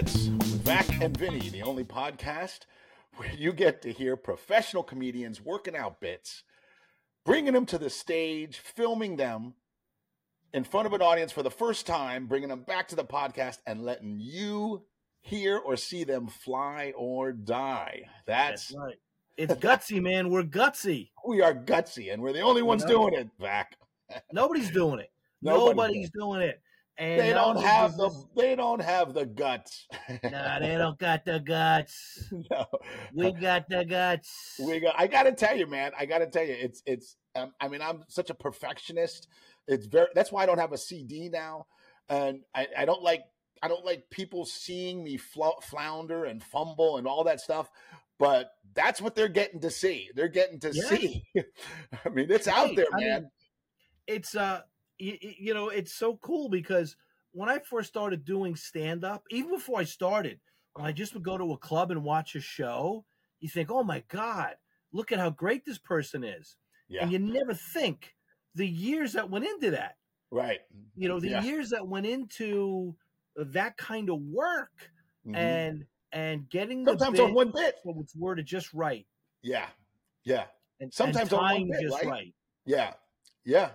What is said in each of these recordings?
back to New Bits with Vac and Vinnie, the only podcast where you get to hear professional comedians working out bits, bringing them to the stage, filming them in front of an audience for the first time, bringing them back to the podcast, and letting you hear or see them fly or die. That's, That's right. It's gutsy, man. We're gutsy. we are gutsy, and we're the only ones doing it, Vac. Nobody's doing it. Nobody's Nobody's doing it. And They don't have the this- they don't have the guts. Nah, they don't got the guts. no. We got the guts. We got. I gotta tell you, man. I gotta tell you, it's it's. Um, I mean, I'm such a perfectionist. It's very. That's why I don't have a CD now, and I, I don't like. I don't like people seeing me flo- flounder and fumble and all that stuff. But that's what they're getting to see. They're getting to Yeah. see. I mean, it's out Hey, there, I mean, man. it's uh you, you know it's so cool because when i first started doing stand up even before i started when i just would go to a club and watch a show you think oh my god look at how great this person is yeah. and you never think the years that went into that right. you know the Yeah. years that went into that kind of work Mhm. and and getting the sometimes on one bit. so it's worded just right Yeah. Yeah. and Sometimes and on one bit, just right? right Yeah, yeah,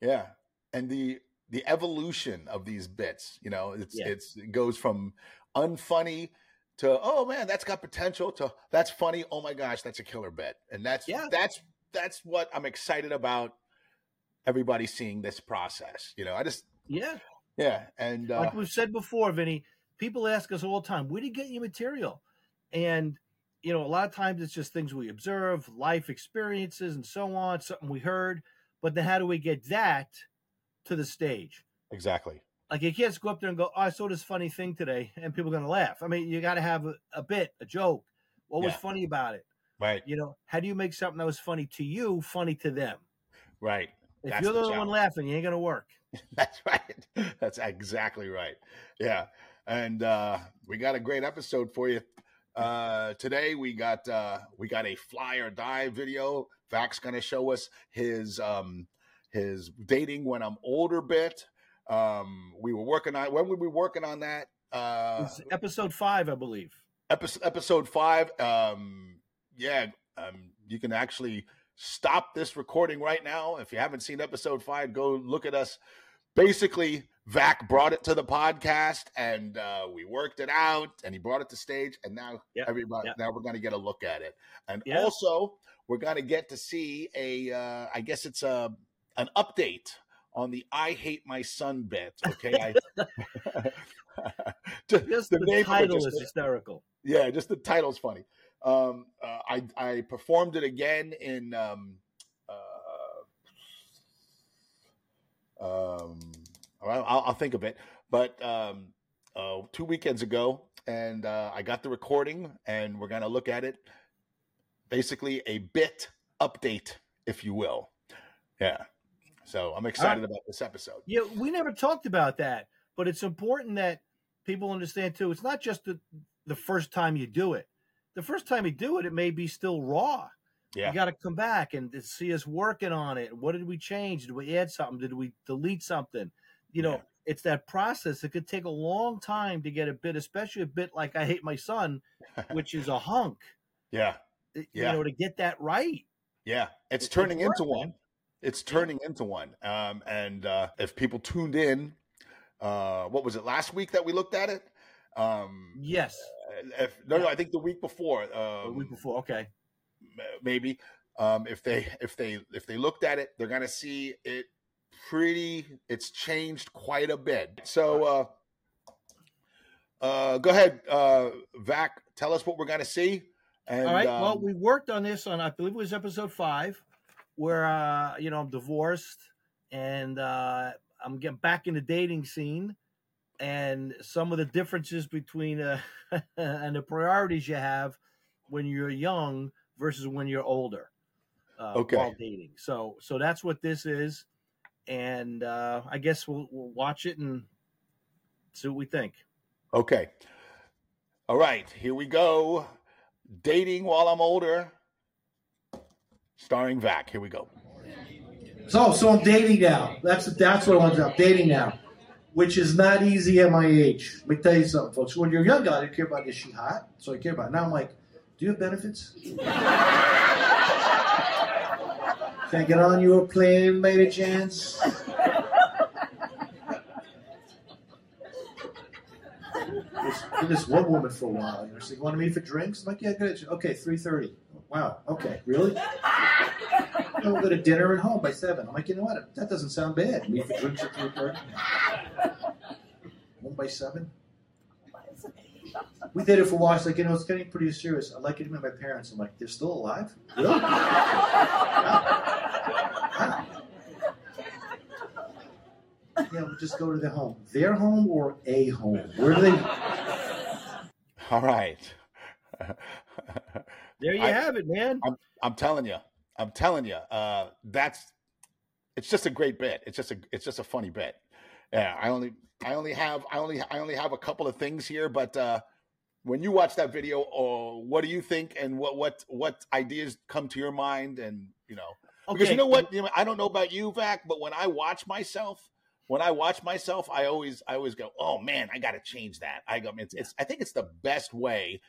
yeah. And the the evolution of these bits, you know, it's Yeah. it's it goes from unfunny to oh man, that's got potential to that's funny. Oh my gosh, that's a killer bit, and that's Yeah. that's that's what I'm excited about. Everybody seeing this process, you know. I just yeah yeah, and uh, like we've said before, Vinnie, people ask us all the time, where do you get your material? And you know, a lot of times it's just things we observe, life experiences, and so on, something we heard. But then how do we get that to the stage? exactly Like you can't just go up there and go, "Oh, I saw this funny thing today," and people are going to laugh. I mean, you got to have a, a bit, a joke. What was Yeah. funny about it? right, You know, how do you make something that was funny to you funny to them? right. If That's you're the the, one laughing, you ain't going to work. That's right. That's exactly right. Yeah. And uh, we got a great episode for you. Uh, today we got uh, we got a fly or die video. Vac's gonna show us his um, his dating when I'm older bit. Um, we were working on when were we working on that? Uh, episode five, I believe. episode episode five. Um, yeah, um, you can actually stop this recording right now. If you haven't seen episode five, go look at us. Basically, Vac brought it to the podcast, and uh, we worked it out, and he brought it to stage, and now Yep, everybody, yep. now we're going to get a look at it, and Yeah. also we're going to get to see a, uh, I guess it's a an update on the "I hate my son" bit. Okay, I. Just- Just the the, name of it title just- is hysterical. yeah, just the title's funny. Um, uh, I I performed it again in um, uh, um, I'll, I'll think of it, but um, uh, two weekends ago, and uh, I got the recording, and we're gonna look at it. Basically, a bit update, if you will. Yeah. So I'm excited about this episode. Yeah, we never talked about that, but it's important that people understand too. It's not just the the first time you do it. The first time you do it, it may be still raw. Yeah. You got to come back and see us working on it. What did we change? Did we add something? Did we delete something? You know, Yeah. it's that process. It could take a long time to get a bit, especially a bit like I hate my son, which is a hunk. Yeah. yeah. You know, to get that right. Yeah, it's It- turning it's into one. It's turning into one. Um, and uh, if people tuned in, uh, what was it last week that we looked at it? Um, Yes. if, no, no, I think the week before. The Um, week before. Okay. maybe. Um, if they if they if they looked at it, they're gonna see it pretty. It's changed quite a bit. So. Uh, uh, go ahead, uh, Vac. Tell us what we're gonna see. And, All right. well, um, we worked on this on I believe it was episode five, where uh, you know I'm divorced and uh, I'm getting back in the dating scene, and some of the differences between uh, and the priorities you have when you're young versus when you're older. Uh, Okay. While dating, so so that's what this is, and uh, I guess we'll, we'll watch it and see what we think. Okay. All right, here we go. Dating while I'm older. Starring Vac. Here we go. So, so I'm dating now. That's that's what I want to do. Dating now. which is not easy at my age. Let me tell you something, folks. When you're a young, I didn't care about is she hot, so I care about. It. Now I'm like, do you have benefits? Can I get on your plane any chance? This, this one woman for a while. You know, she want to meet for drinks? I'm like, yeah, good. Okay, three thirty. Wow. Okay, really? We'll go to dinner at home by seven. I'm like, you know what? That doesn't sound bad. Meet for drinks at three thirty. One by seven. We did it for a while. It's like, you know, it's getting pretty serious. I'd like you to meet my parents. I'm like, they're still alive? Really? Yeah, we'll just go to their home. Their home or a home? Where do they? All right. There you I- have it, man. I'm, I'm telling you, I'm telling you, uh, that's it's just a great bit. It's just a it's just a funny bit. Yeah, I only I only have I only I only have a couple of things here, but uh, when you watch that video, oh, what do you think, and what what what ideas come to your mind, and you know, because you know what, you know, I don't know about you, Vac, but when I watch myself, when I watch myself, I always I always go, oh man, I got to change that. I go, it's, it's I think it's the best way,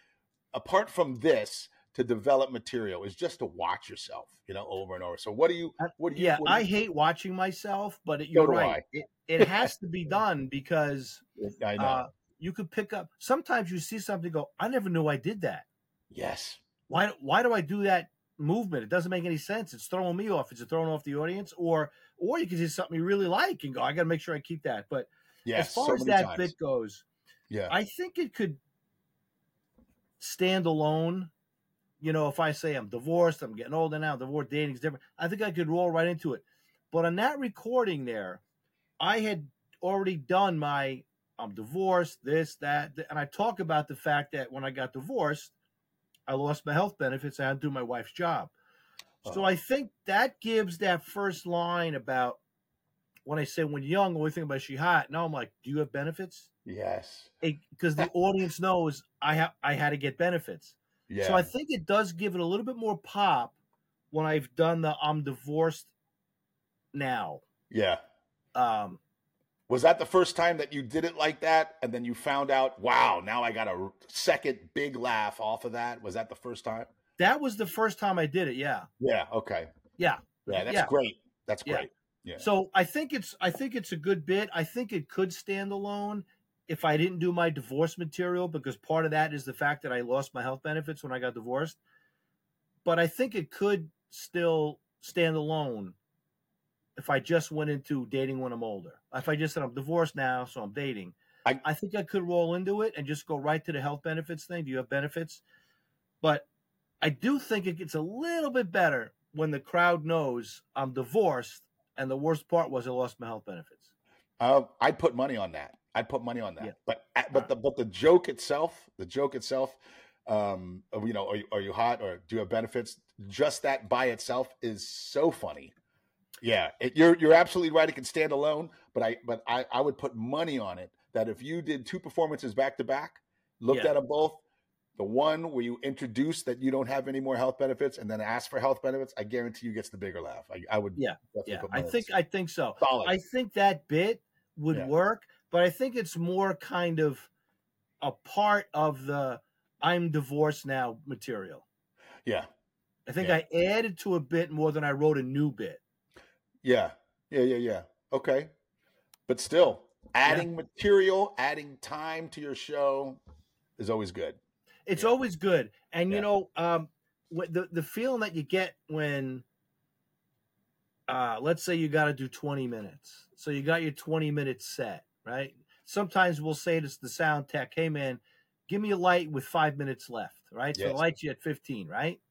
apart from this, to develop material is just to watch yourself, you know, over and over. So what do you? Uh, What do you? Yeah, do I you- hate watching myself, but it, you're do right. It, it has to be done because I know. uh, you could pick up. Sometimes you see something, go, I never knew I did that. yes. Why? Why do I do that movement? It doesn't make any sense. It's throwing me off. Is it throwing off the audience, or or you can see something you really like and go, I got to make sure I keep that. But Yes. as far so as that times. bit goes, yeah. I think it could stand alone. You know, if I say I'm divorced, I'm getting older now, divorce dating's different. I think I could roll right into it. But on that recording there, I had already done my I'm divorced, this, that, th- and I talk about the fact that when I got divorced, I lost my health benefits. I had to do my wife's job. So. I think that gives that first line about when I say when young, only thing about she hot. Now I'm like, do you have benefits? yes. because the audience knows I have I had to get benefits. Yeah. So I think it does give it a little bit more pop when I've done the I'm divorced now. yeah. Um, Was that the first time that you did it like that, and then you found out, wow, now I got a second big laugh off of that? Was that the first time? that was the first time I did it. Yeah. Yeah. Okay. Yeah. Yeah. That's Yeah. great. That's Yeah. great. Yeah. So I think it's I think it's a good bit. I think it could stand alone if I didn't do my divorce material because part of that is the fact that I lost my health benefits when I got divorced. But I think it could still stand alone if I just went into dating when I'm older. If I just said I'm divorced now, so I'm dating. I- I, think I could roll into it and just go right to the health benefits thing. Do you have benefits? But I do think it gets a little bit better when the crowd knows I'm divorced and the worst part was I lost my health benefits. Uh, I'd put money on that. I'd put money on that. Yeah. But uh, but the but the joke itself, the joke itself, um, you know, are you, are you hot or do you have benefits? Just that by itself is so funny. Yeah, it, you're you're absolutely right. It can stand alone, but I but I I would put money on it that if you did two performances back to back, looked Yeah. at them both, the one where you introduce that you don't have any more health benefits and then ask for health benefits, I guarantee you gets the bigger laugh. I, I would Yeah, Yeah, I think. I think so. solid. I think that bit would Yeah. work, but I think it's more kind of a part of the I'm divorced now material. yeah. I think Yeah. I added to a bit more than I wrote a new bit. Yeah, yeah, yeah, yeah. Okay, but still, adding material, adding time to your show is always good. It's Yeah. always good, and you know, um, the the feeling that you get when, uh, let's say you got to do twenty minutes, so you got your twenty minute set, right? Sometimes we'll say to the sound tech, "Hey man, give me a light with five minutes left," right? So the light's you at fifteen, right?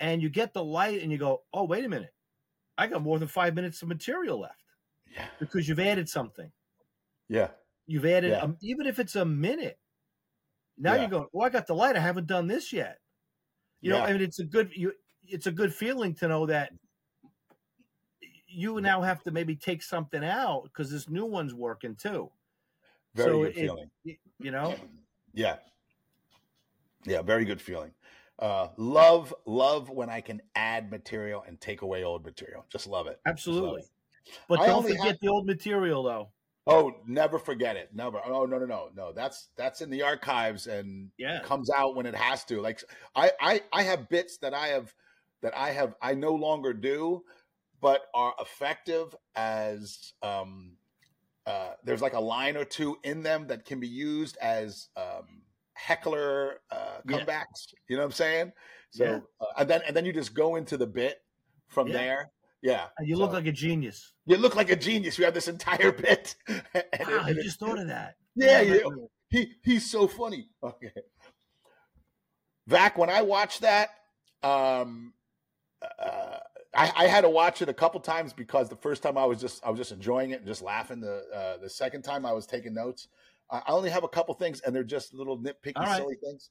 And you get the light, and you go, "Oh, wait a minute, I got more than five minutes of material left Yeah, because you've added something." yeah, You've added, Yeah. um, even if it's a minute. Now Yeah. you're going. oh, I got the light. I haven't done this yet. You know. I mean, it's a good. You, it's a good feeling to know that you now have to maybe take something out because this new one's working too. very So good it- feeling. You know, Yeah, yeah, very good feeling. Uh, love, love when I can add material and take away old material. Just love it. Just love absolutely. it. But I don't forget have- the old material though. Oh, never forget it. Never. Oh no, no, no, no. That's that's in the archives and Yeah. comes out when it has to. Like I, I, I have bits that I have that I have I no longer do, but are effective as um, uh, there's like a line or two in them that can be used as um, heckler uh, Yeah. comebacks. You know what I'm saying? So Yeah. uh, and then and then you just go into the bit from Yeah. there. Yeah, And you look like a genius. you look like a genius. You have this entire bit. And it- Wow, and I it- just thought of that. yeah, Yeah, yeah. He he's so funny. Okay. Vac, when I watched that, um, uh, I, I had to watch it a couple times because the first time I was just I was just enjoying it and just laughing. The uh, the second time I was taking notes. I only have a couple things, and they're just little nitpicky, right. silly things.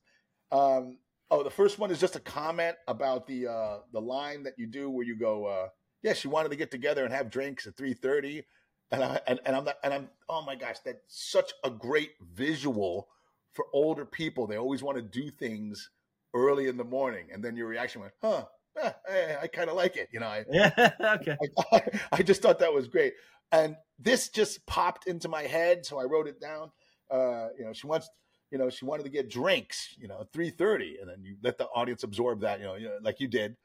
Um, oh, the first one is just a comment about the uh, the line that you do where you go, uh, "Yeah, she wanted to get together and have drinks at 3.30. and I and, and I'm not, and I'm oh my gosh, that's such a great visual for older people. They always want to do things early in the morning, and then your reaction went, "Huh." Eh, eh, I kind of like it, you know. I, Yeah. okay. I, I just thought that was great. And this just popped into my head, so I wrote it down. Uh, you know, she wants, you know, she wanted to get drinks, you know, three thirty, and then you let the audience absorb that, you know, you know like you did.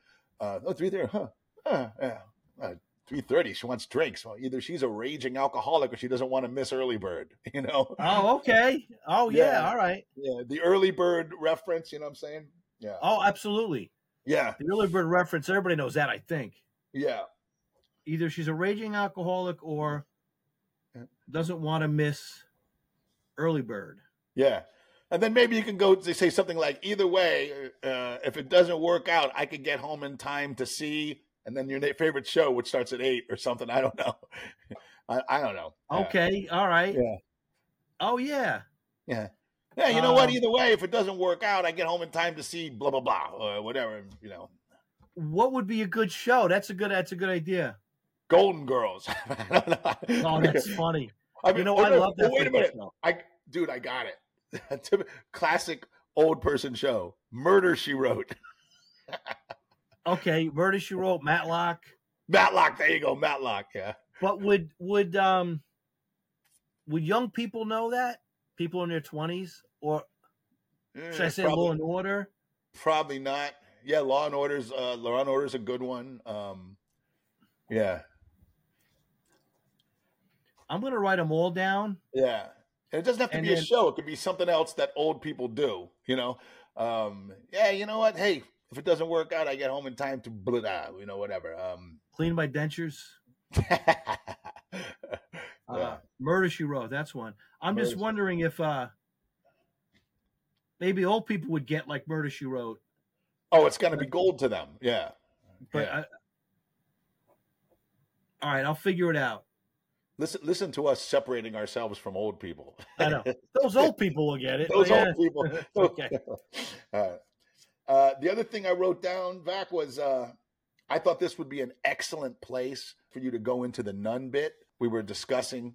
Uh, oh, three thirty, huh? Uh, yeah. Uh, three thirty. She wants drinks. Well, either she's a raging alcoholic or she doesn't want to miss early bird. You know. Oh, okay. Oh, yeah. Yeah. All right. Yeah, the early bird reference. You know what I'm saying? Yeah. Oh, absolutely. Yeah. The early bird reference, everybody knows that, I think. Yeah. Either she's a raging alcoholic or doesn't want to miss early bird. Yeah. And then maybe you can go to say something like, either way, uh, if it doesn't work out, I could get home in time to see, and then your favorite show, which starts at eight or something. I don't know. I, I don't know. Yeah. Okay. All right. Yeah. Oh, yeah. Yeah. Yeah. You know what? Um, Either way, if it doesn't work out, I get home in time to see blah, blah, blah, or whatever, you know. What would be a good show? That's a good. That's a good idea. Golden Girls. Oh, that's funny. I mean, You know, oh, I no, love that. oh, Wait a minute. show. I, dude, I got it. Classic old person show. Murder, She Wrote. Okay, Murder She Wrote, Matlock. Matlock. There you go. Matlock. Yeah. But would would um would young people know that? People in their twenties, or should I say probably- Law and Order? Probably not. Yeah, Law and Order's uh, Law and Order's a good one. Um, yeah, I'm gonna write them all down. yeah. And it doesn't have to And be a show. It could be something else that old people do. You know. Um, yeah. You know what? Hey, if it doesn't work out, I get home in time to blah, blah you know whatever. Um, Clean my dentures. yeah. Uh, Murder She Wrote. That's one. I'm just Murder She- wondering if uh maybe old people would get like Murder She Wrote, Oh, it's gonna be gold to them. Yeah. but Yeah. I, all right, I'll figure it out. Listen, listen to us separating ourselves from old people. I know those old people will get it. Those Yeah. old people. Okay. Uh, uh, the other thing I wrote down, Vac, was uh, I thought this would be an excellent place for you to go into the nun bit we were discussing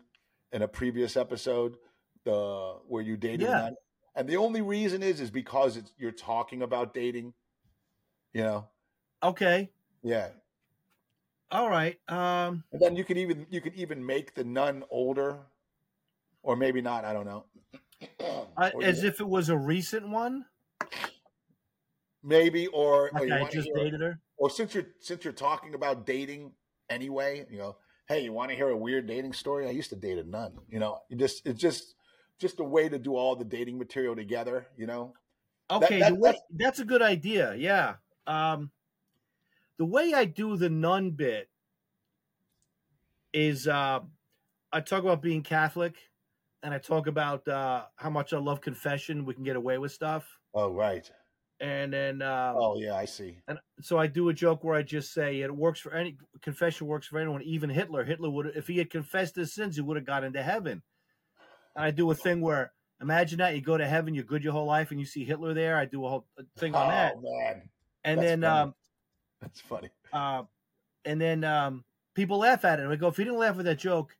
in a previous episode, the where you dated Yeah. nun. And the only reason is is because it's, you're talking about dating. You know, Okay. yeah. All right. Um. And then you could even you could even make the nun older, or maybe not. I don't know. I, as if it was a recent one. maybe, or, or you I just hear- dated her. or since you're since you're talking about dating anyway, you know, hey, you want to hear a weird dating story? I used to date a nun. You know, you just it's just just a way to do all the dating material together. You know, Okay, that- the way, that's a good idea. Yeah. Um, the way I do the nun bit is uh, I talk about being Catholic, and I talk about uh, how much I love confession. We can get away with stuff, oh right, and then uh, oh yeah, I see. and so I do a joke where I just say it works for any confession works for anyone, even Hitler. Hitler would if he had confessed his sins, he would have got into heaven. And I do a thing where imagine that you go to heaven, you're good your whole life, and you see Hitler there. I do a whole thing on oh that, man, and that's then funny. um, that's funny. uh, and then um, people laugh at it. And I go, if you didn't laugh at that joke,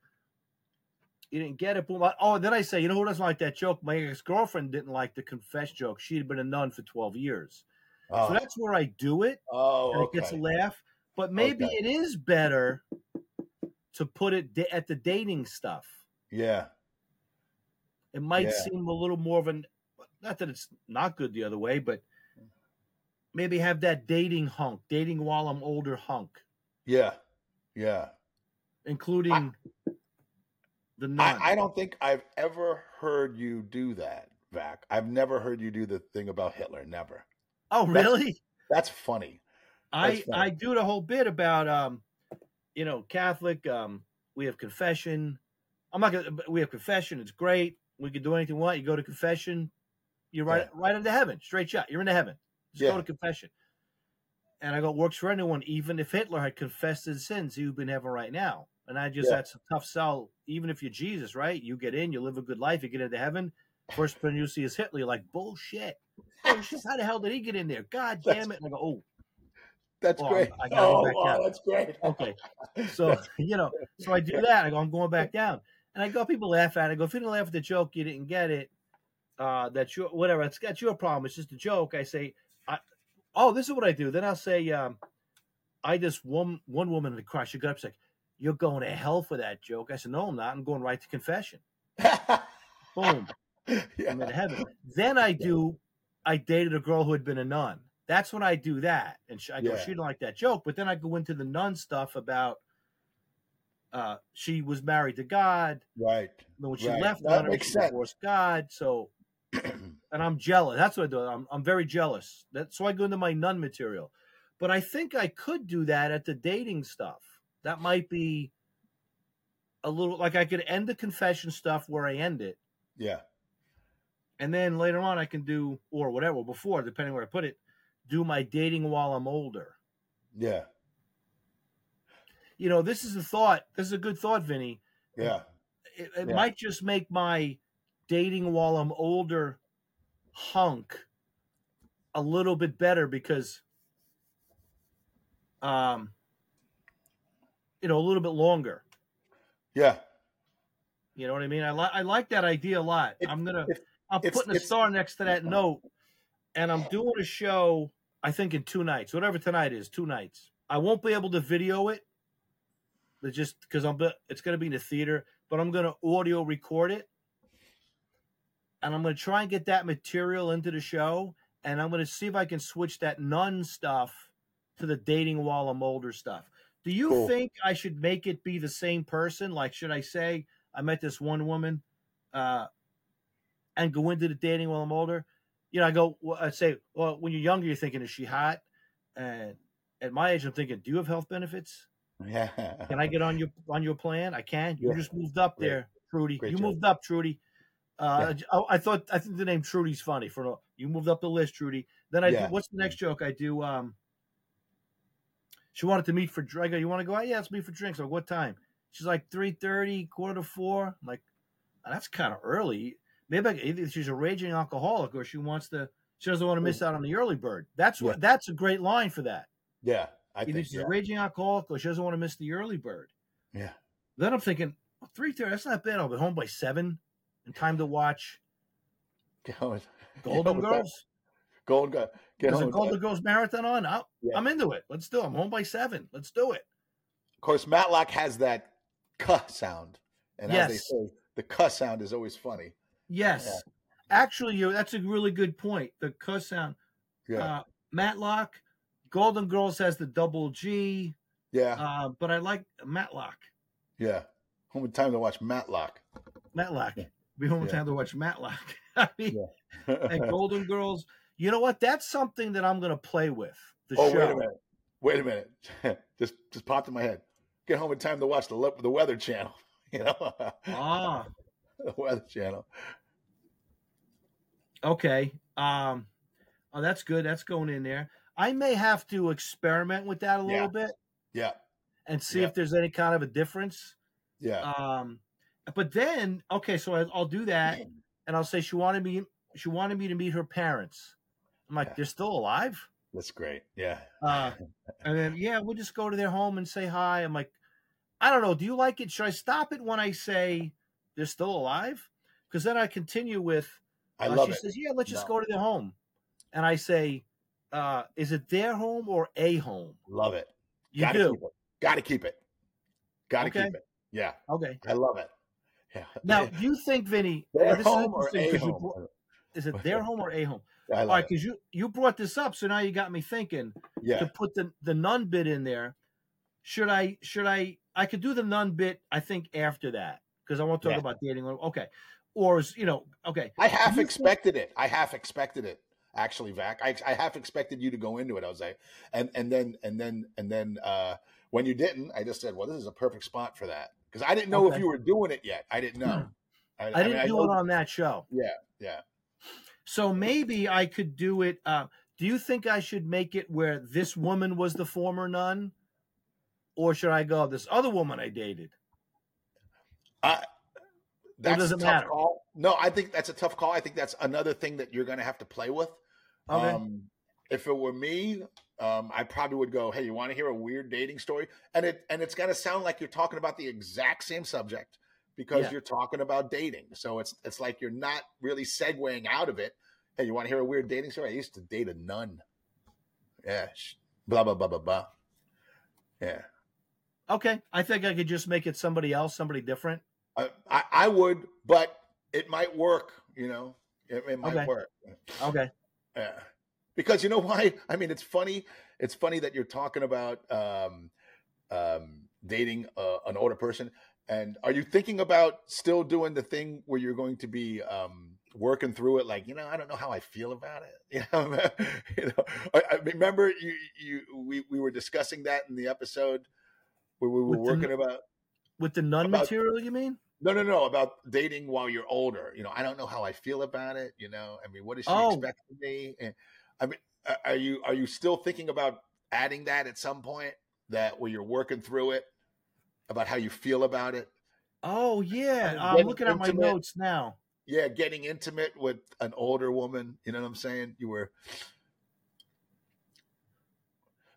you didn't get it. Boom. Oh, then I say, you know who doesn't like that joke? My ex girlfriend didn't like the confess joke. She had been a nun for twelve years. Oh, So that's where I do it. oh and okay. it gets a laugh. But maybe Okay. it is better to put it at the dating stuff. Yeah. It might Yeah. seem a little more of an not that it's not good the other way, but maybe have that dating hunk, dating while I'm older hunk, Yeah. Yeah. including the nun. I, I don't think I've ever heard you do that, Vac. I've never heard you do the thing about Hitler. Never. oh, that's- really? That's funny. I That's funny. I do the whole bit about um, you know, Catholic. Um, we have confession. I'm not gonna. We have confession. It's great. We can do anything we want. You go to confession. You're right, right into heaven. Straight shot. You're into heaven. Just Yeah. go to confession. And I go, works for anyone. Even if Hitler had confessed his sins, he would be in heaven right now. And I just Yeah. that's a tough sell. Even if you're Jesus, right? You get in, you live a good life, you get into heaven. First person you see is Hitler. You're like, bullshit. Bullshit. How the hell did he get in there? God That's- damn it! And I go, oh, That's Oh, great. I go oh, down. that's great. okay. So you know, so I do that. I go, I'm going back down, and I go. People laugh at it. I go, if you didn't laugh at the joke, you didn't get it. Uh, that's your whatever. It's that's your problem. It's just a joke. I say, I, oh, this is what I do. Then I'll say, um, I just one one woman in the car. She got up, she's like, "You're going to hell for that joke." I said, "No, I'm not. I'm going right to confession." Boom. yeah. I'm in heaven. Then I do. I dated a girl who had been a nun. That's when I do that, and she, I go, Yeah. she didn't like that joke. But then I go into the nun stuff about. Uh, she was married to God. Right. But when she Right. left, That God, makes she sense. divorced God. So, and I'm jealous. That's what I do. I'm, I'm very jealous. That so I go into my nun material. But I think I could do that at the dating stuff. That might be a little like I could end the confession stuff where I end it, yeah. and then later on I can do or whatever before, depending where I put it, do my dating while I'm older. Yeah. You know, this is a thought. This is a good thought, Vinnie. Yeah. it, it Yeah. might just make my dating while I'm older hunk a little bit better because um you know a little bit longer. Yeah. you know what i mean? I like i like that idea a lot. It- i'm gonna it- i'm putting a star next to that note and i'm doing a show i think in two nights whatever tonight is two nights. I won't be able to video it but just because i'm it's to be in the theater but i'm to audio record it and i'm to try and get that material into the show and i'm to see if i can switch that nun stuff to the dating while i'm older stuff do you Cool. think i should make it be the same person like should i say i met this one woman uh, and go into the dating while i'm older you know i go i say well when you're younger you're thinking is she hot and at my age i'm thinking do you have health benefits Yeah. can I get on your on your plan? I can. You Yeah. just moved up Great. there, Trudy. Great you job. moved up, Trudy. Uh, I, I thought I think the name Trudy's funny. For you moved up the list, Trudy. Then I Yeah. do. What's the next joke? I do. Um, she wanted to meet for. I go. You want to go out? Yeah, let's meet for drinks. Like what time? She's like three thirty, quarter to four. I'm like, "Oh, that's kind of early. Maybe I, either she's a raging alcoholic or she wants to. She doesn't want to miss out on the early bird. That's what. Yeah. That's a great line for that. yeah. I Either think she's yeah. a raging alcoholic or she doesn't want to miss the early bird. Yeah. Then I'm thinking, three thirty. That's not bad. I'll be home by seven, in time to watch. Golden that. Girls. Golden Girls. There's a Golden. Girls marathon on. i Yeah. I'm into it. Let's do. it. I'm home by seven. Let's do it. Of course, Matlock has that cuh sound, and as they say, the cuh sound is always funny. Yes, actually, you. That's a really good point. The cuss sound. Yeah. Uh, Matlock. Golden Girls has the double G, yeah. uh, but I like Matlock. yeah. Home with time to watch Matlock. Matlock. Yeah. Be home in Yeah. time to watch Matlock. I mean, Yeah. and Golden Girls. You know what? That's something that I'm going to play with. The oh, show. wait a minute. Wait a minute. just just popped in my head. Get home in time to watch the the Weather Channel. You know, Ah, the Weather Channel. okay. Um, oh, that's good. That's going in there. I may have to experiment with that a little Yeah. bit Yeah. and see Yeah. if there's any kind of a difference. Yeah. Um, but then, okay, so I, I'll do that, and I'll say she wanted me. She wanted me to meet her parents. I'm like, Yeah. they're still alive. That's great. Yeah. Uh, and then, yeah, we'll just go to their home and say hi. I'm like, I don't know. Do you like it? Should I stop it when I say they're still alive? Because then I continue with. I uh, love she it. says, "Yeah, let's just No. go to their home," and I say, uh, "Is it their home or a home?" Love it. You Gotta do. keep it. Gotta keep it. Gotta Okay. keep it. Yeah. Okay. I love it. Yeah. Now, do you think, Vinnie? their is home or a home? Is it their home or a home? I All right, because you you brought this up, so now you got me thinking Yeah. to put the the nun bit in there. Should I? Should I? I could do the nun bit. I think after that because I want to talk Yeah. about dating. Okay, or is you know? Okay, I half you think- expected it. I half expected it. Actually, Vac, I, I half expected you to go into it. I was like, and and then and then and then uh, when you didn't, I just said, well, this is a perfect spot for that because I didn't know if you were doing it yet. I didn't know. I mean, didn't do know- it on that show. Yeah, yeah. So maybe I could do it. Uh, do you think I should make it where this woman was the former nun, or should I go this other woman I dated? I, that's does a tough matter? call. No, I think that's a tough call. I think that's another thing that you're going to have to play with. Okay. Um, if it were me, um, I probably would go, "Hey, you want to hear a weird dating story?" And it and it's going to sound like you're talking about the exact same subject because Yeah. you're talking about dating. So it's it's like you're not really segueing out of it. Hey, you want to hear a weird dating story? I used to date a nun. Yeah, blah blah blah blah blah. Yeah, Okay, I think I could just make it somebody else, somebody different. I I, I would, but it might work. You know, it, it might Okay. work. Okay. Yeah. Because you know why? I mean, it's funny. It's funny that you're talking about um, um, dating uh, an older person. And are you thinking about still doing the thing where you're going to be um, working through it? Like, you know, I don't know how I feel about it. You know, you know. I, I remember you, you, we, we were discussing that in the episode where we were With the- working about. With the nun About- material, you mean? No, no, no. About dating while you're older. You know, I don't know how I feel about it. You know, I mean, what does she Oh. expect of me? And I mean, are you are you still thinking about adding that at some point? That where you're working through it about how you feel about it. Oh yeah, I'm looking at my notes now. Yeah, getting intimate with an older woman. You know what I'm saying? You were.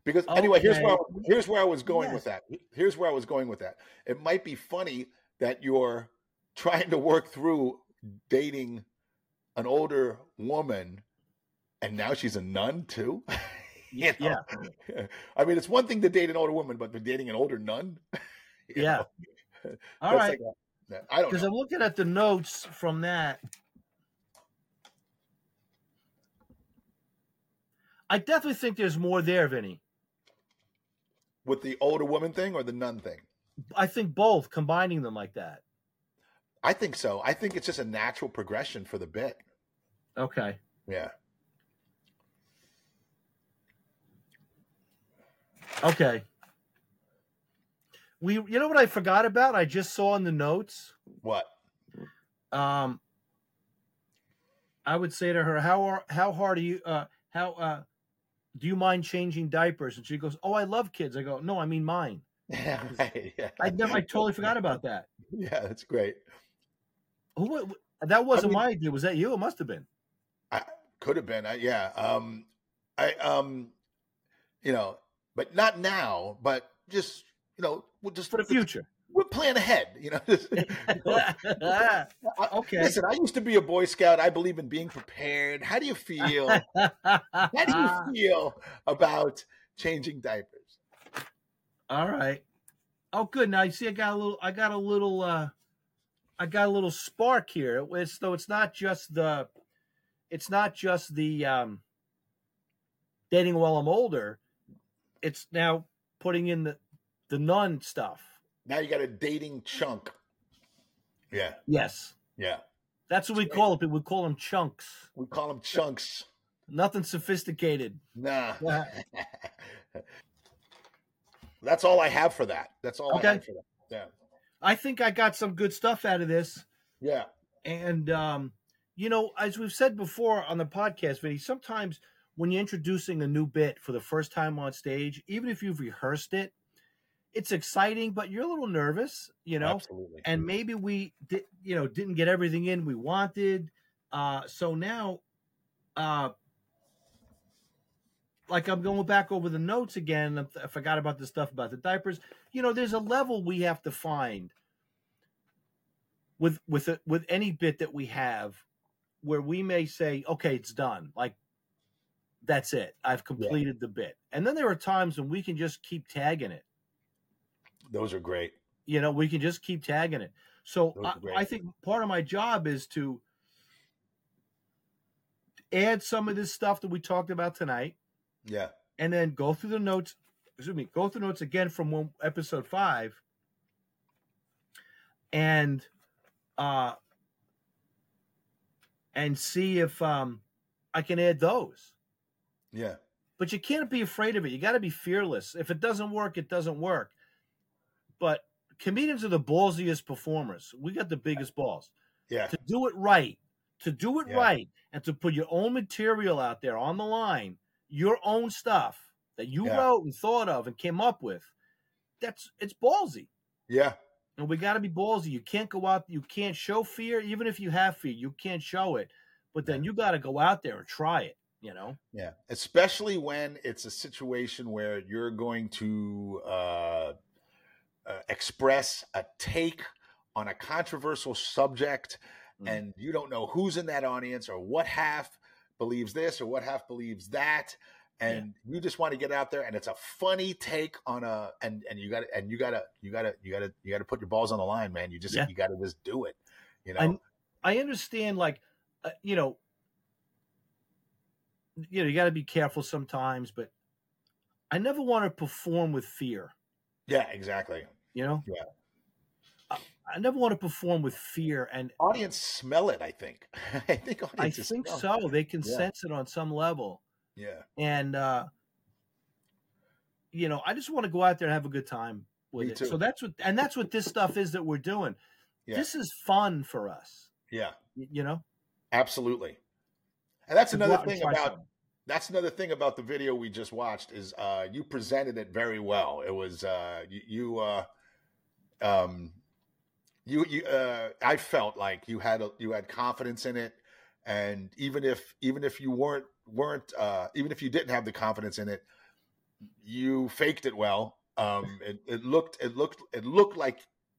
Because anyway, here's where I, here's where I was going with that. Here's where I was going with that. It might be funny that you're trying to work through dating an older woman, and now she's a nun too. You know? I mean, it's one thing to date an older woman, but dating an older nun. Yeah. know? All That's right, like I don't because. I'm looking at the notes from that. I definitely think there's more there, Vinnie. with the older woman thing or the nun thing. I think both combining them like that. I think so. I think it's just a natural progression for the bit. Okay. Yeah. Okay. We, you know what I forgot about? I just saw in the notes. What? Um, I would say to her, "How are how hard are you? Uh, how uh, do you mind changing diapers?" And she goes, "Oh, I love kids." I go, "No, I mean mine." Yeah, right. Yeah. I never, I totally forgot about that. yeah, that's great. Who? That wasn't mean- my idea. Was that you? It must have been. I could have been. I, yeah. Um, I um, you know, but not now. But just you know, we'll just For the future. We're playing ahead. You know. I- Okay. Listen, I used to be a Boy Scout. I believe in being prepared. How do you feel? How do you feel about changing diapers? All right. Oh, good. Now you see, I got a little. I got a little. uh I got a little spark here. It's though it's not just the. It's not just the um dating while I'm older. It's now putting in the the nun stuff. Now you got a dating chunk. Yeah, Yes, yeah. that's what we call it. We call them chunks. We call them chunks. Nothing sophisticated. Nah. Yeah. That's all I have for that. That's all Okay. I have for that. Yeah. I think I got some good stuff out of this. Yeah. And um, you know, as we've said before on the podcast, Vinnie, sometimes when you're introducing a new bit for the first time on stage, even if you've rehearsed it, it's exciting, but you're a little nervous, you know. Absolutely. And maybe we, di- you know, didn't get everything in we wanted. Uh, so now, uh, like I'm going back over the notes again. I- forgot about the stuff about the diapers. You know, there's a level we have to find with with it with any bit that we have where we may say, okay, it's done. Like that's it. I've completed the bit. And then there are times when we can just keep tagging it. Those are great. You know, we can just keep tagging it. So I. I think part of my job is to add some of this stuff that we talked about tonight, Yeah. and then go through the notes. Excuse me, go through notes again from one, episode five, and uh, and see if um, I can add those. Yeah. But you can't be afraid of it. You got to be fearless. If it doesn't work, it doesn't work. But comedians are the ballsiest performers. We got the biggest balls Yeah. to do it right, to do it Yeah. right, and to put your own material out there on the line, your own stuff that you Yeah. wrote and thought of and came up with. That's it's ballsy. Yeah. And we got to be ballsy. You can't go out, you can't show fear, even if you have fear, you can't show it. But then you got to go out there and try it, you know? Yeah, especially when it's a situation where you're going to uh, uh, express a take on a controversial subject, Mhm. and you don't know who's in that audience or what half believes this or what half believes that, and you just want to get out there, and it's a funny take on a, and and you got to and you got to you got to you got to you got to put your balls on the line, man. You just Yeah. you got to just do it, you know. And I understand, like, uh, you know, you know, you got to be careful sometimes, but I never want to perform with fear. yeah, exactly. You know, Yeah. I, I never want to perform with fear, and Audience smell it. I think. I think I think smell it. so. They can Yeah. sense it on some level, Yeah. and uh, you know, I just want to go out there and have a good time with Me it. too. So that's what, and that's what this stuff is that we're doing. Yeah. This is fun for us. Yeah. You know, Absolutely. And that's another thing about something. that's another thing about the video we just watched is uh you presented it very well. It was uh you, you uh um you you uh I felt like you had a, you had confidence in it and even if even if you weren't weren't uh even if you didn't have the confidence in it you faked it well. Um it, it looked it looked it looked like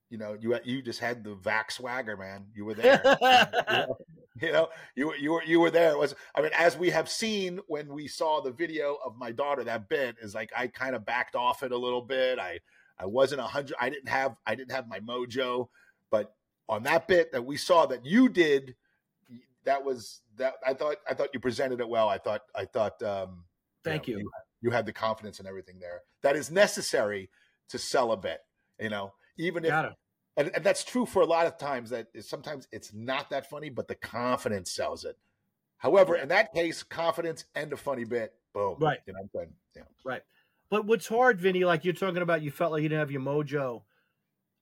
you know you you just had the vac swagger man. You were there. you know you were you were you were there it was i mean as we have seen when we saw the video of my daughter that bit is like i kind of backed off it a little bit i i wasn't a hundred i didn't have i didn't have my mojo but on that bit that we saw that you did that was that i thought i thought you presented it well i thought i thought um Thank know, you. you had the confidence and everything there that is necessary to sell a bit you know even if it. and, and that's true for a lot of times that sometimes it's not that funny but the confidence sells it however in that case confidence and a funny bit boom Right. you know what i'm saying yeah But what's hard, Vinnie, like you're talking about, you felt like you didn't have your mojo.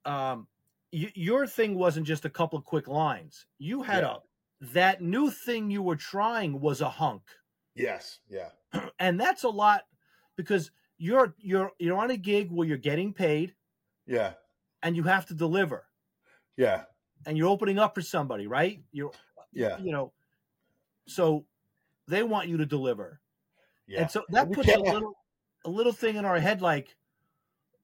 Um, your thing wasn't just a couple of quick lines. You had Yeah. a that new thing you were trying was a hunk, yes yeah and that's a lot because you're you're you're on a gig where you're getting paid yeah and you have to deliver, yeah and you're opening up for somebody, right? You're yeah you know, so they want you to deliver. yeah And so that puts a little a little thing in our head like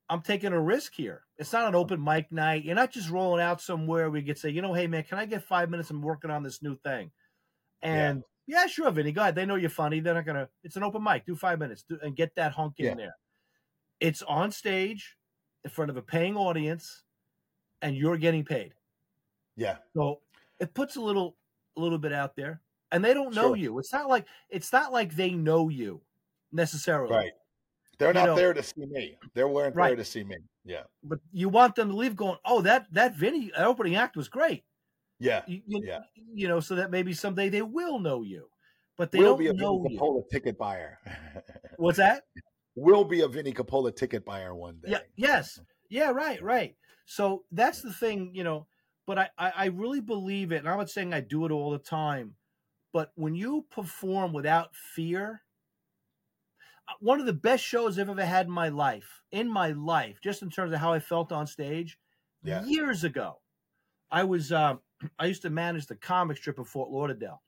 I'm taking a risk here. It's not an open mic night. You're not just rolling out somewhere we could say, you know, hey man, can I get five minutes? I'm working on this new thing. And yeah, sure, Vinnie, go ahead. They know you're funny. They're not gonna it's an open mic. Do five minutes do, and get that hunk in Yeah. there. It's on stage in front of a paying audience and you're getting paid. yeah So it puts a little a little bit out there. And they don't know Sure. you. It's not like it's not like they know you necessarily. right they're not know- there to see me they weren't Right. there to see me yeah but you want them to leave going, oh, that that Vinnie that opening act was great. yeah You, you, Yeah. you know, so that maybe someday they will know you, but they will don't be a know Vinnie you. Capola ticket buyer What's that? will be a Vinnie Capola ticket buyer one day Yeah. Yes. Yeah. Right. Right. So that's the thing, you know. But I, I, I really believe it, and I'm not saying I do it all the time. But when you perform without fear, one of the best shows I've ever had in my life, in my life, just in terms of how I felt on stage, Yeah. years ago, I was um, I used to manage the comic strip in Fort Lauderdale.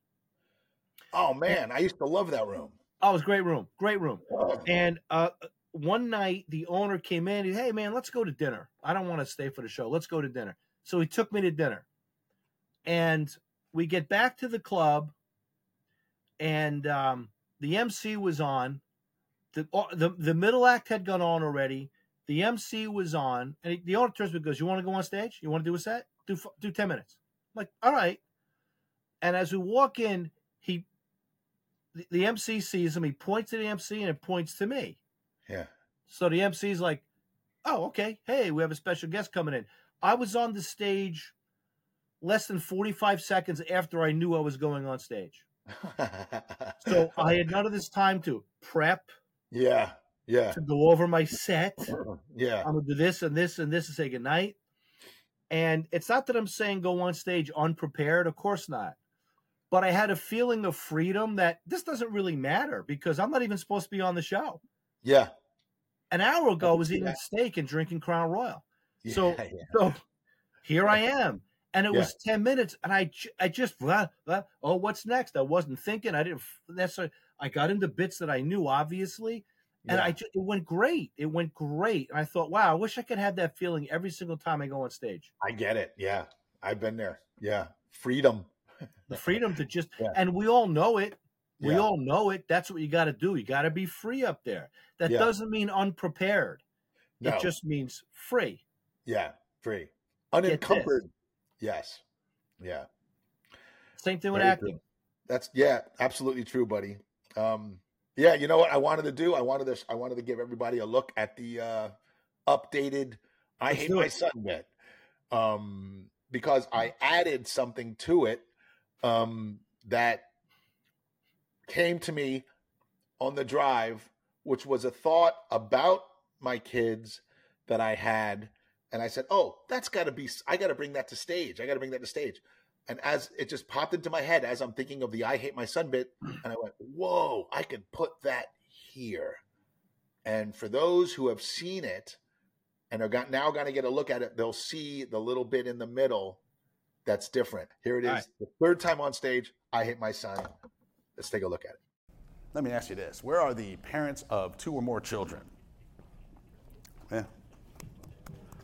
oh man i used to love that room Oh, it was a great room, great room. And uh, one night, the owner came in. He, hey, man, let's go to dinner. I don't want to stay for the show. Let's go to dinner. So he took me to dinner, and we get back to the club, and um, the MC was on. The, uh, the the middle act had gone on already. The MC was on, and he, the owner turns to me and goes, "You want to go on stage? You want to do a set?" do do ten minutes. I'm like, all right. And as we walk in, he the, the MC sees him. He points to the MC and it points to me. Yeah. So the MC's like, "Oh, okay. Hey, we have a special guest coming in." I was on the stage less than 45 seconds after I knew I was going on stage. So I had none of this time to prep, yeah. Yeah. to go over my set. Uh-huh. Yeah. I'm gonna do this and this and this and say goodnight. And it's not that I'm saying go on stage unprepared, of course not. But I had a feeling of freedom that this doesn't really matter because I'm not even supposed to be on the show. Yeah. An hour ago, I was eating that. steak and drinking Crown Royal. Yeah. So- yeah. So here I am. And it Yeah. was 10 minutes. And I, I just, blah, blah, oh, what's next? I wasn't thinking. I didn't necessarily, I got into bits that I knew, obviously. And Yeah. I, ju- it went great. It went great. And I thought, wow, I wish I could have that feeling every single time I go on stage. I get it. Yeah. I've been there. Yeah. Freedom. The freedom to just, Yeah. and we all know it. We Yeah. all know it. That's what you got to do. You got to be free up there. That doesn't mean unprepared. No. It just means free. yeah. Free. Unencumbered. Yes. Yeah. Same thing with acting. true. That's yeah, absolutely true, buddy. Um, yeah, you know what I wanted to do? I wanted to I wanted to give everybody a look at the uh, updated I Let's hate my son bit. Um, because I added something to it um, that came to me on the drive, which was a thought about my kids that I had. And I said, Oh, that's got to be, I got to bring that to stage. I got to bring that to stage. And as it just popped into my head as I'm thinking of the I hate my son bit, hmm. and I went, Whoa, I could put that here. And for those who have seen it and are got, now going to get a look at it, they'll see the little bit in the middle that's different. Here it is, right. the third time on stage. I hate my son. Let's take a look at it. Let me ask you this Where are the parents of two or more children? Yeah.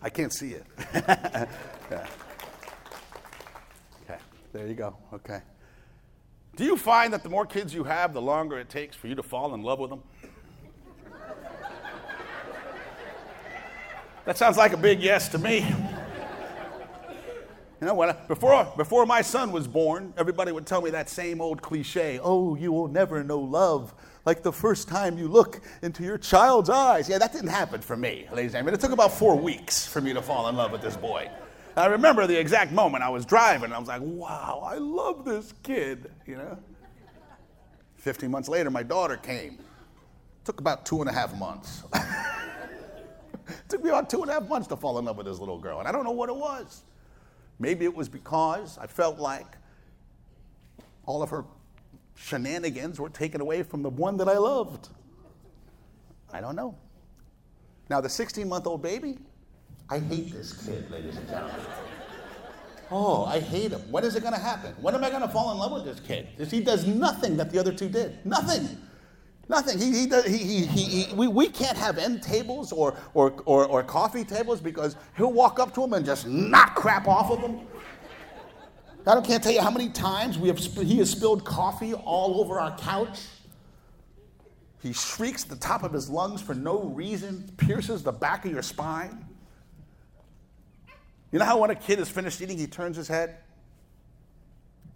I can't see it. yeah. There you go. Okay. Do you find that the more kids you have, the longer it takes for you to fall in love with them? That sounds like a big yes to me. You know, when I, before, before my son was born, everybody would tell me that same old cliche oh, you will never know love like the first time you look into your child's eyes. Yeah, that didn't happen for me, ladies and gentlemen. It took about four weeks for me to fall in love with this boy. I remember the exact moment I was driving, I was like, wow, I love this kid, you know? 15 months later, my daughter came. Took about two and a half months. took me about two and a half months to fall in love with this little girl, and I don't know what it was. Maybe it was because I felt like all of her shenanigans were taken away from the one that I loved. I don't know. Now, the 16 month old baby, I hate this kid, ladies and gentlemen. Oh, I hate him. When is it going to happen? When am I going to fall in love with this kid? He does nothing that the other two did. Nothing. Nothing. He, he, does, he, he, he, we, we can't have end tables or, or, or, or coffee tables because he'll walk up to him and just knock crap off of them. I don't, can't tell you how many times we have, he has spilled coffee all over our couch. He shrieks at the top of his lungs for no reason, pierces the back of your spine. You know how when a kid is finished eating, he turns his head?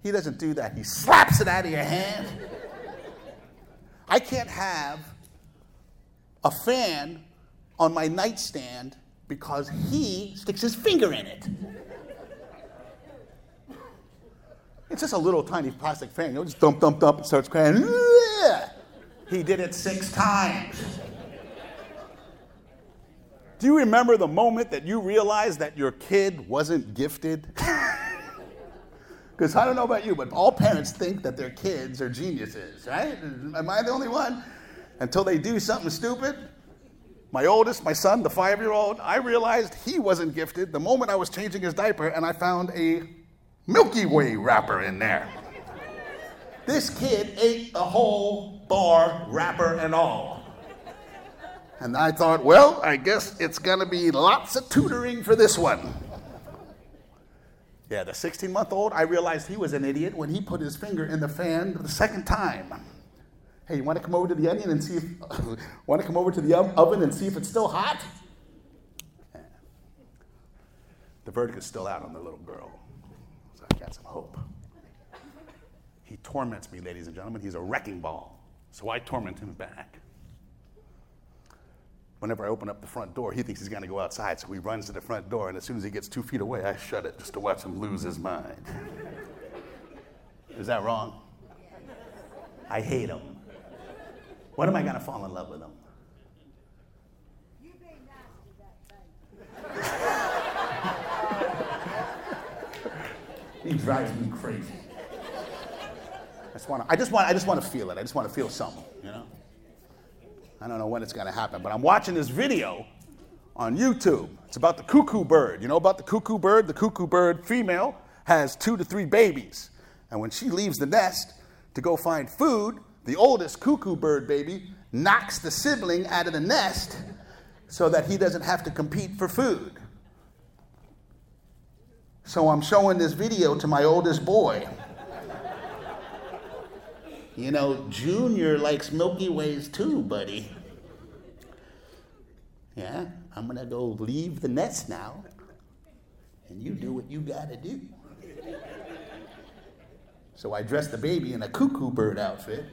He doesn't do that. He slaps it out of your hand. I can't have a fan on my nightstand because he sticks his finger in it. It's just a little tiny plastic fan. You know, just dump, dump, dump, and starts crying. He did it six times. Do you remember the moment that you realized that your kid wasn't gifted? Because I don't know about you, but all parents think that their kids are geniuses, right? Am I the only one? Until they do something stupid. My oldest, my son, the five year old, I realized he wasn't gifted the moment I was changing his diaper and I found a Milky Way wrapper in there. This kid ate the whole bar, wrapper, and all. And I thought, well, I guess it's gonna be lots of tutoring for this one. Yeah, the 16 month old, I realized he was an idiot when he put his finger in the fan the second time. Hey, you wanna come over to the onion and see if, wanna come over to the oven and see if it's still hot? The verdict is still out on the little girl. So I got some hope. He torments me, ladies and gentlemen. He's a wrecking ball. So I torment him back. Whenever I open up the front door, he thinks he's going to go outside, so he runs to the front door, and as soon as he gets two feet away, I shut it just to watch him lose his mind. Is that wrong? I hate him. When am I going to fall in love with him? he drives me crazy. I just want to, I just want, I just want to feel it. I just want to feel something, you know? I don't know when it's going to happen, but I'm watching this video on YouTube. It's about the cuckoo bird. You know about the cuckoo bird? The cuckoo bird female has two to three babies. And when she leaves the nest to go find food, the oldest cuckoo bird baby knocks the sibling out of the nest so that he doesn't have to compete for food. So I'm showing this video to my oldest boy. You know, Junior likes Milky Ways too, buddy. Yeah, I'm gonna go leave the nest now, and you do what you gotta do. So I dressed the baby in a cuckoo bird outfit,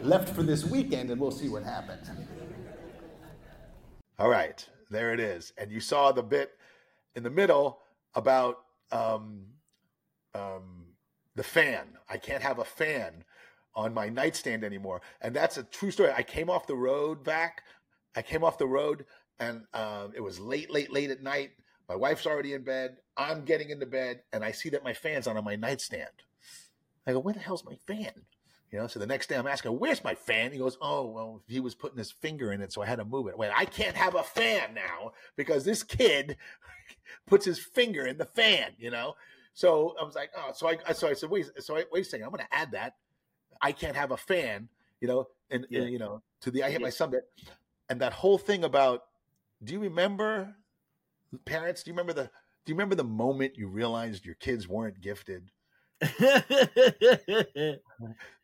left for this weekend, and we'll see what happens. All right, there it is. And you saw the bit in the middle about um, um, the fan. I can't have a fan on my nightstand anymore. And that's a true story. I came off the road back. I came off the road and um, it was late, late, late at night. My wife's already in bed. I'm getting into bed and I see that my fan's on, on my nightstand. I go, where the hell's my fan? You know, so the next day I'm asking, where's my fan? He goes, oh, well, he was putting his finger in it, so I had to move it. Wait, I can't have a fan now because this kid puts his finger in the fan, you know? So I was like, oh, so I, so I said, wait, so I, wait a second, I'm going to add that. I can't have a fan, you know, and, Yeah. and, you know, to the I hit my Yeah. son bit. And that whole thing about, do you remember parents? Do you remember the, do you remember the moment you realized your kids weren't gifted?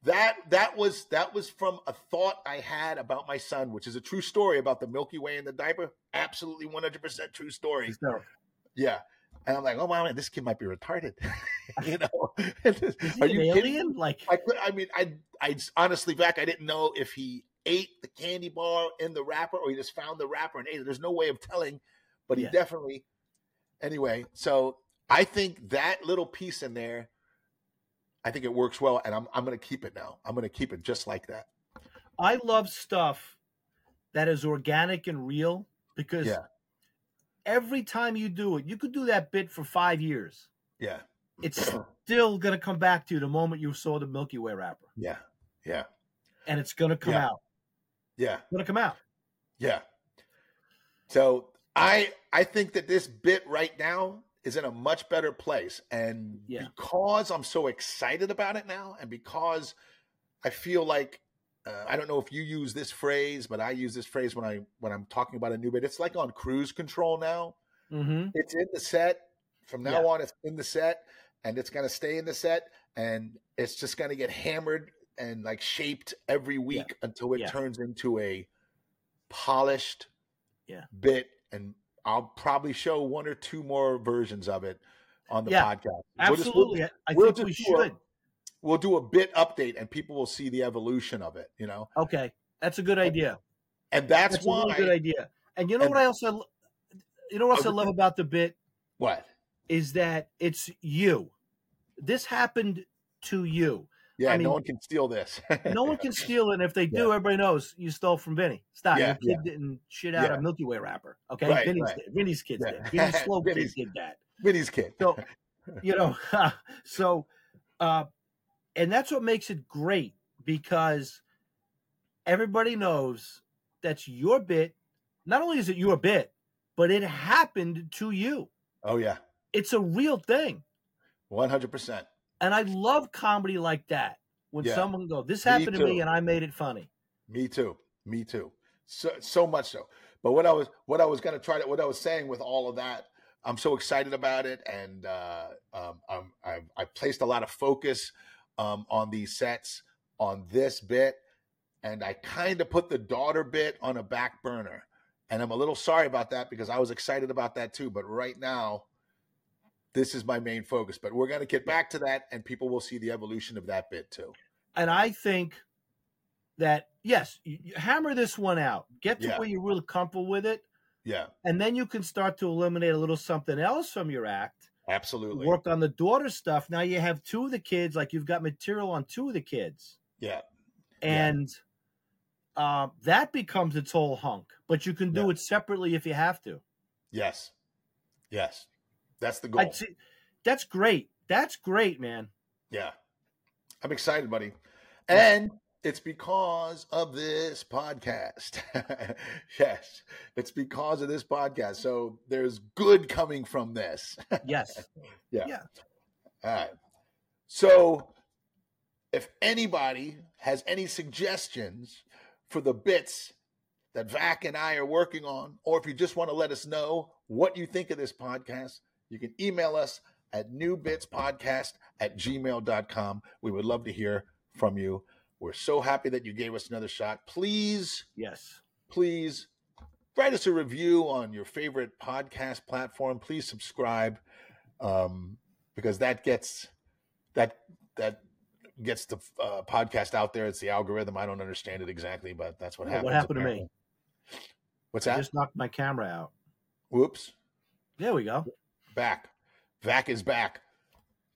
that that was that was from a thought I had about my son, which is a true story about the Milky Way and the diaper. Absolutely, one hundred percent true story. So, Yeah, and I'm like, oh wow, man, this kid might be retarded. you know, is he are an you kidding? alien? Like, I could, I mean, I I honestly back, I didn't know if he ate the candy bar in the wrapper or he just found the wrapper and ate it. There's no way of telling, but he Yeah. definitely. Anyway, so I think that little piece in there, I think it works well, and I'm I'm going to keep it now. I'm going to keep it just like that. I love stuff that is organic and real because Yeah. every time you do it, you could do that bit for five years. Yeah, It's still going to come back to you the moment you saw the Milky Way wrapper, yeah, yeah, and it's going to come Yeah. out. yeah. It's going to come out. Yeah. So I I think that this bit right now is in a much better place, and Yeah. because I'm so excited about it now, and because I feel like uh, I don't know if you use this phrase, but I use this phrase when I when I'm talking about a new bit. It's like on cruise control now. Mm-hmm. It's in the set from now Yeah. on. It's in the set, and it's going to stay in the set, and it's just going to get hammered and like shaped every week until it Yeah. turns into a polished Yeah. bit. And I'll probably show one or two more versions of it on the Yeah, podcast. We'll just- we'll- Absolutely. I we'll think we do a- should. we'll do a bit update, and people will see the evolution of it. You know, Okay. That's a good idea. and that's, That's a why. really good idea. And you know and- what I also, you know what else I love about the bit what? Is that it's you. This happened to you. Yeah, I no one can steal this. No one can steal it. And if they do, Yeah. everybody knows you stole from Vinnie. Stop. Yeah, Your kid yeah. didn't shit out a Milky Way wrapper. Okay. Right, Vinnie's, right. did. Vinnie's kids Yeah. did. Vinnie's slow kid did that. Vinnie's kid. So, you know, so, uh, and that's what makes it great because everybody knows that's your bit. Not only is it your bit, but it happened to you. Oh yeah, It's a real thing. one hundred percent. And I love comedy like that. When Yeah. someone go, this Me happened to me and I made it funny. Me too. Me too. So so much so. But what I was what I was going to try to what I was saying with all of that, I'm so excited about it, and uh, um, I'm, I've I placed a lot of focus um, on these sets on this bit, and I kind of put the daughter bit on a back burner, And I'm a little sorry about that because I was excited about that too. But right now, this is my main focus. But we're going to get back to that and people will see the evolution of that bit too. And I think that, yes, hammer this one out, get to Yeah. where you're really comfortable with it. Yeah, And then you can start to eliminate a little something else from your act. absolutely. Work on the daughter stuff. Now you have two of the kids, like you've got material on two of the kids. Yeah, and uh, that becomes its whole hunk. But you can do Yeah. it separately if you have to. yes, yes. That's the goal. That's great. That's great, man. Yeah. I'm excited, buddy. And it's because of this podcast. yes. It's because of this podcast. So there's good coming from this. Yes. Yeah. All right. So if anybody has any suggestions for the bits that Vac and I are working on, or if you just want to let us know what you think of this podcast, you can email us at newbitspodcast at gmail.com. We would love to hear from you. We're so happy that you gave us another shot. Please, yes. please write us a review on your favorite podcast platform. Please subscribe um, because that gets that that gets the uh, podcast out there. It's the algorithm. I don't understand it exactly, but that's what happened. What happened to me? apparently. What's I that? just knocked my camera out. Whoops. There we go. Back. Vac is back.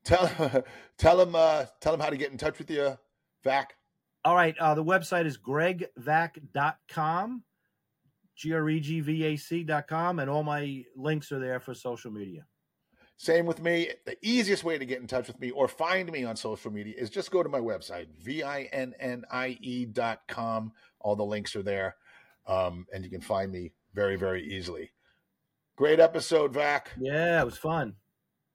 Tell tell him uh, tell him how to get in touch with you, Vac. All right. Uh, the website is gregvac.com, G R E G V A C.com, and all my links are there for social media. Same with me. The easiest way to get in touch with me or find me on social media is just go to my website, V-I-N-N-I-E dot com. All the links are there. Um, and you can find me very, very easily. Great episode, Vac. Yeah, it was fun.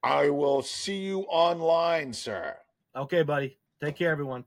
I will see you online, sir. Okay, buddy. Take care, everyone.